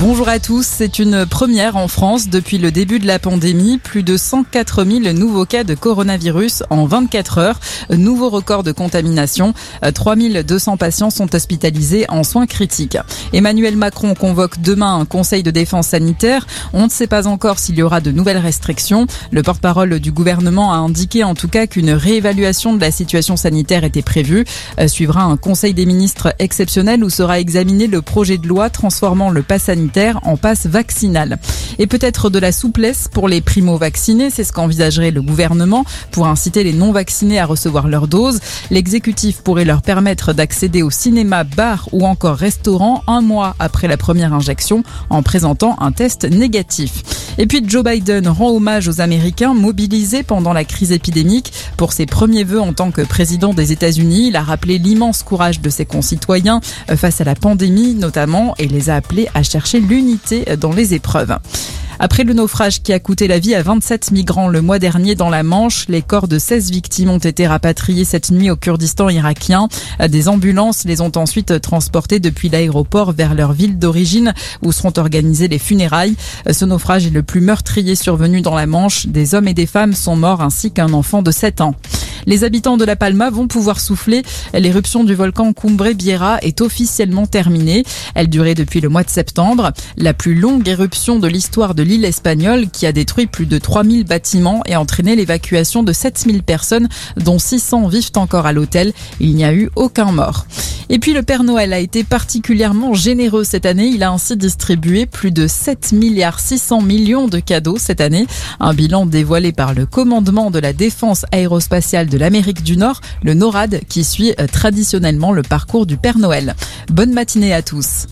Bonjour à tous, c'est une première en France depuis le début de la pandémie. Plus de 104 000 nouveaux cas de coronavirus en 24 heures. Nouveau record de contamination. 3200 patients sont hospitalisés en soins critiques. Emmanuel Macron convoque demain un conseil de défense sanitaire. On ne sait pas encore s'il y aura de nouvelles restrictions. Le porte-parole du gouvernement a indiqué en tout cas qu'une réévaluation de la situation sanitaire était prévue. Euh, suivra un conseil des ministres exceptionnel où sera examiné le projet de loi transformant le pass sanitaire en passe vaccinal. Et peut-être de la souplesse pour les primo-vaccinés, c'est ce qu'envisagerait le gouvernement pour inciter les non-vaccinés à recevoir leur dose. L'exécutif pourrait leur permettre d'accéder au cinéma, bar ou encore restaurant un mois après la première injection en présentant un test négatif. Et puis Joe Biden rend hommage aux Américains mobilisés pendant la crise épidémique. Pour ses premiers vœux en tant que président des États-Unis, il a rappelé l'immense courage de ses concitoyens euh, face à la pandémie notamment et les a appelés à chercher l'unité dans les épreuves. Après le naufrage qui a coûté la vie à 27 migrants le mois dernier dans la Manche, les corps de 16 victimes ont été rapatriés cette nuit au Kurdistan irakien. Des ambulances les ont ensuite transportés depuis l'aéroport vers leur ville d'origine où seront organisées les funérailles. Ce naufrage est le plus meurtrier survenu dans la Manche. Des hommes et des femmes sont morts ainsi qu'un enfant de 7 ans. Les habitants de La Palma vont pouvoir souffler. L'éruption du volcan Cumbre Biera est officiellement terminée. Elle durait depuis le mois de septembre. La plus longue éruption de l'histoire de l'île espagnole qui a détruit plus de 3000 bâtiments et entraîné l'évacuation de 7000 personnes dont 600 vivent encore à l'hôtel. Il n'y a eu aucun mort. Et puis le Père Noël a été particulièrement généreux cette année. Il a ainsi distribué plus de 7 milliards 600 millions de cadeaux cette année. Un bilan dévoilé par le commandement de la défense aérospatiale de l'Amérique du Nord, le NORAD, qui suit euh, traditionnellement le parcours du Père Noël. Bonne matinée à tous.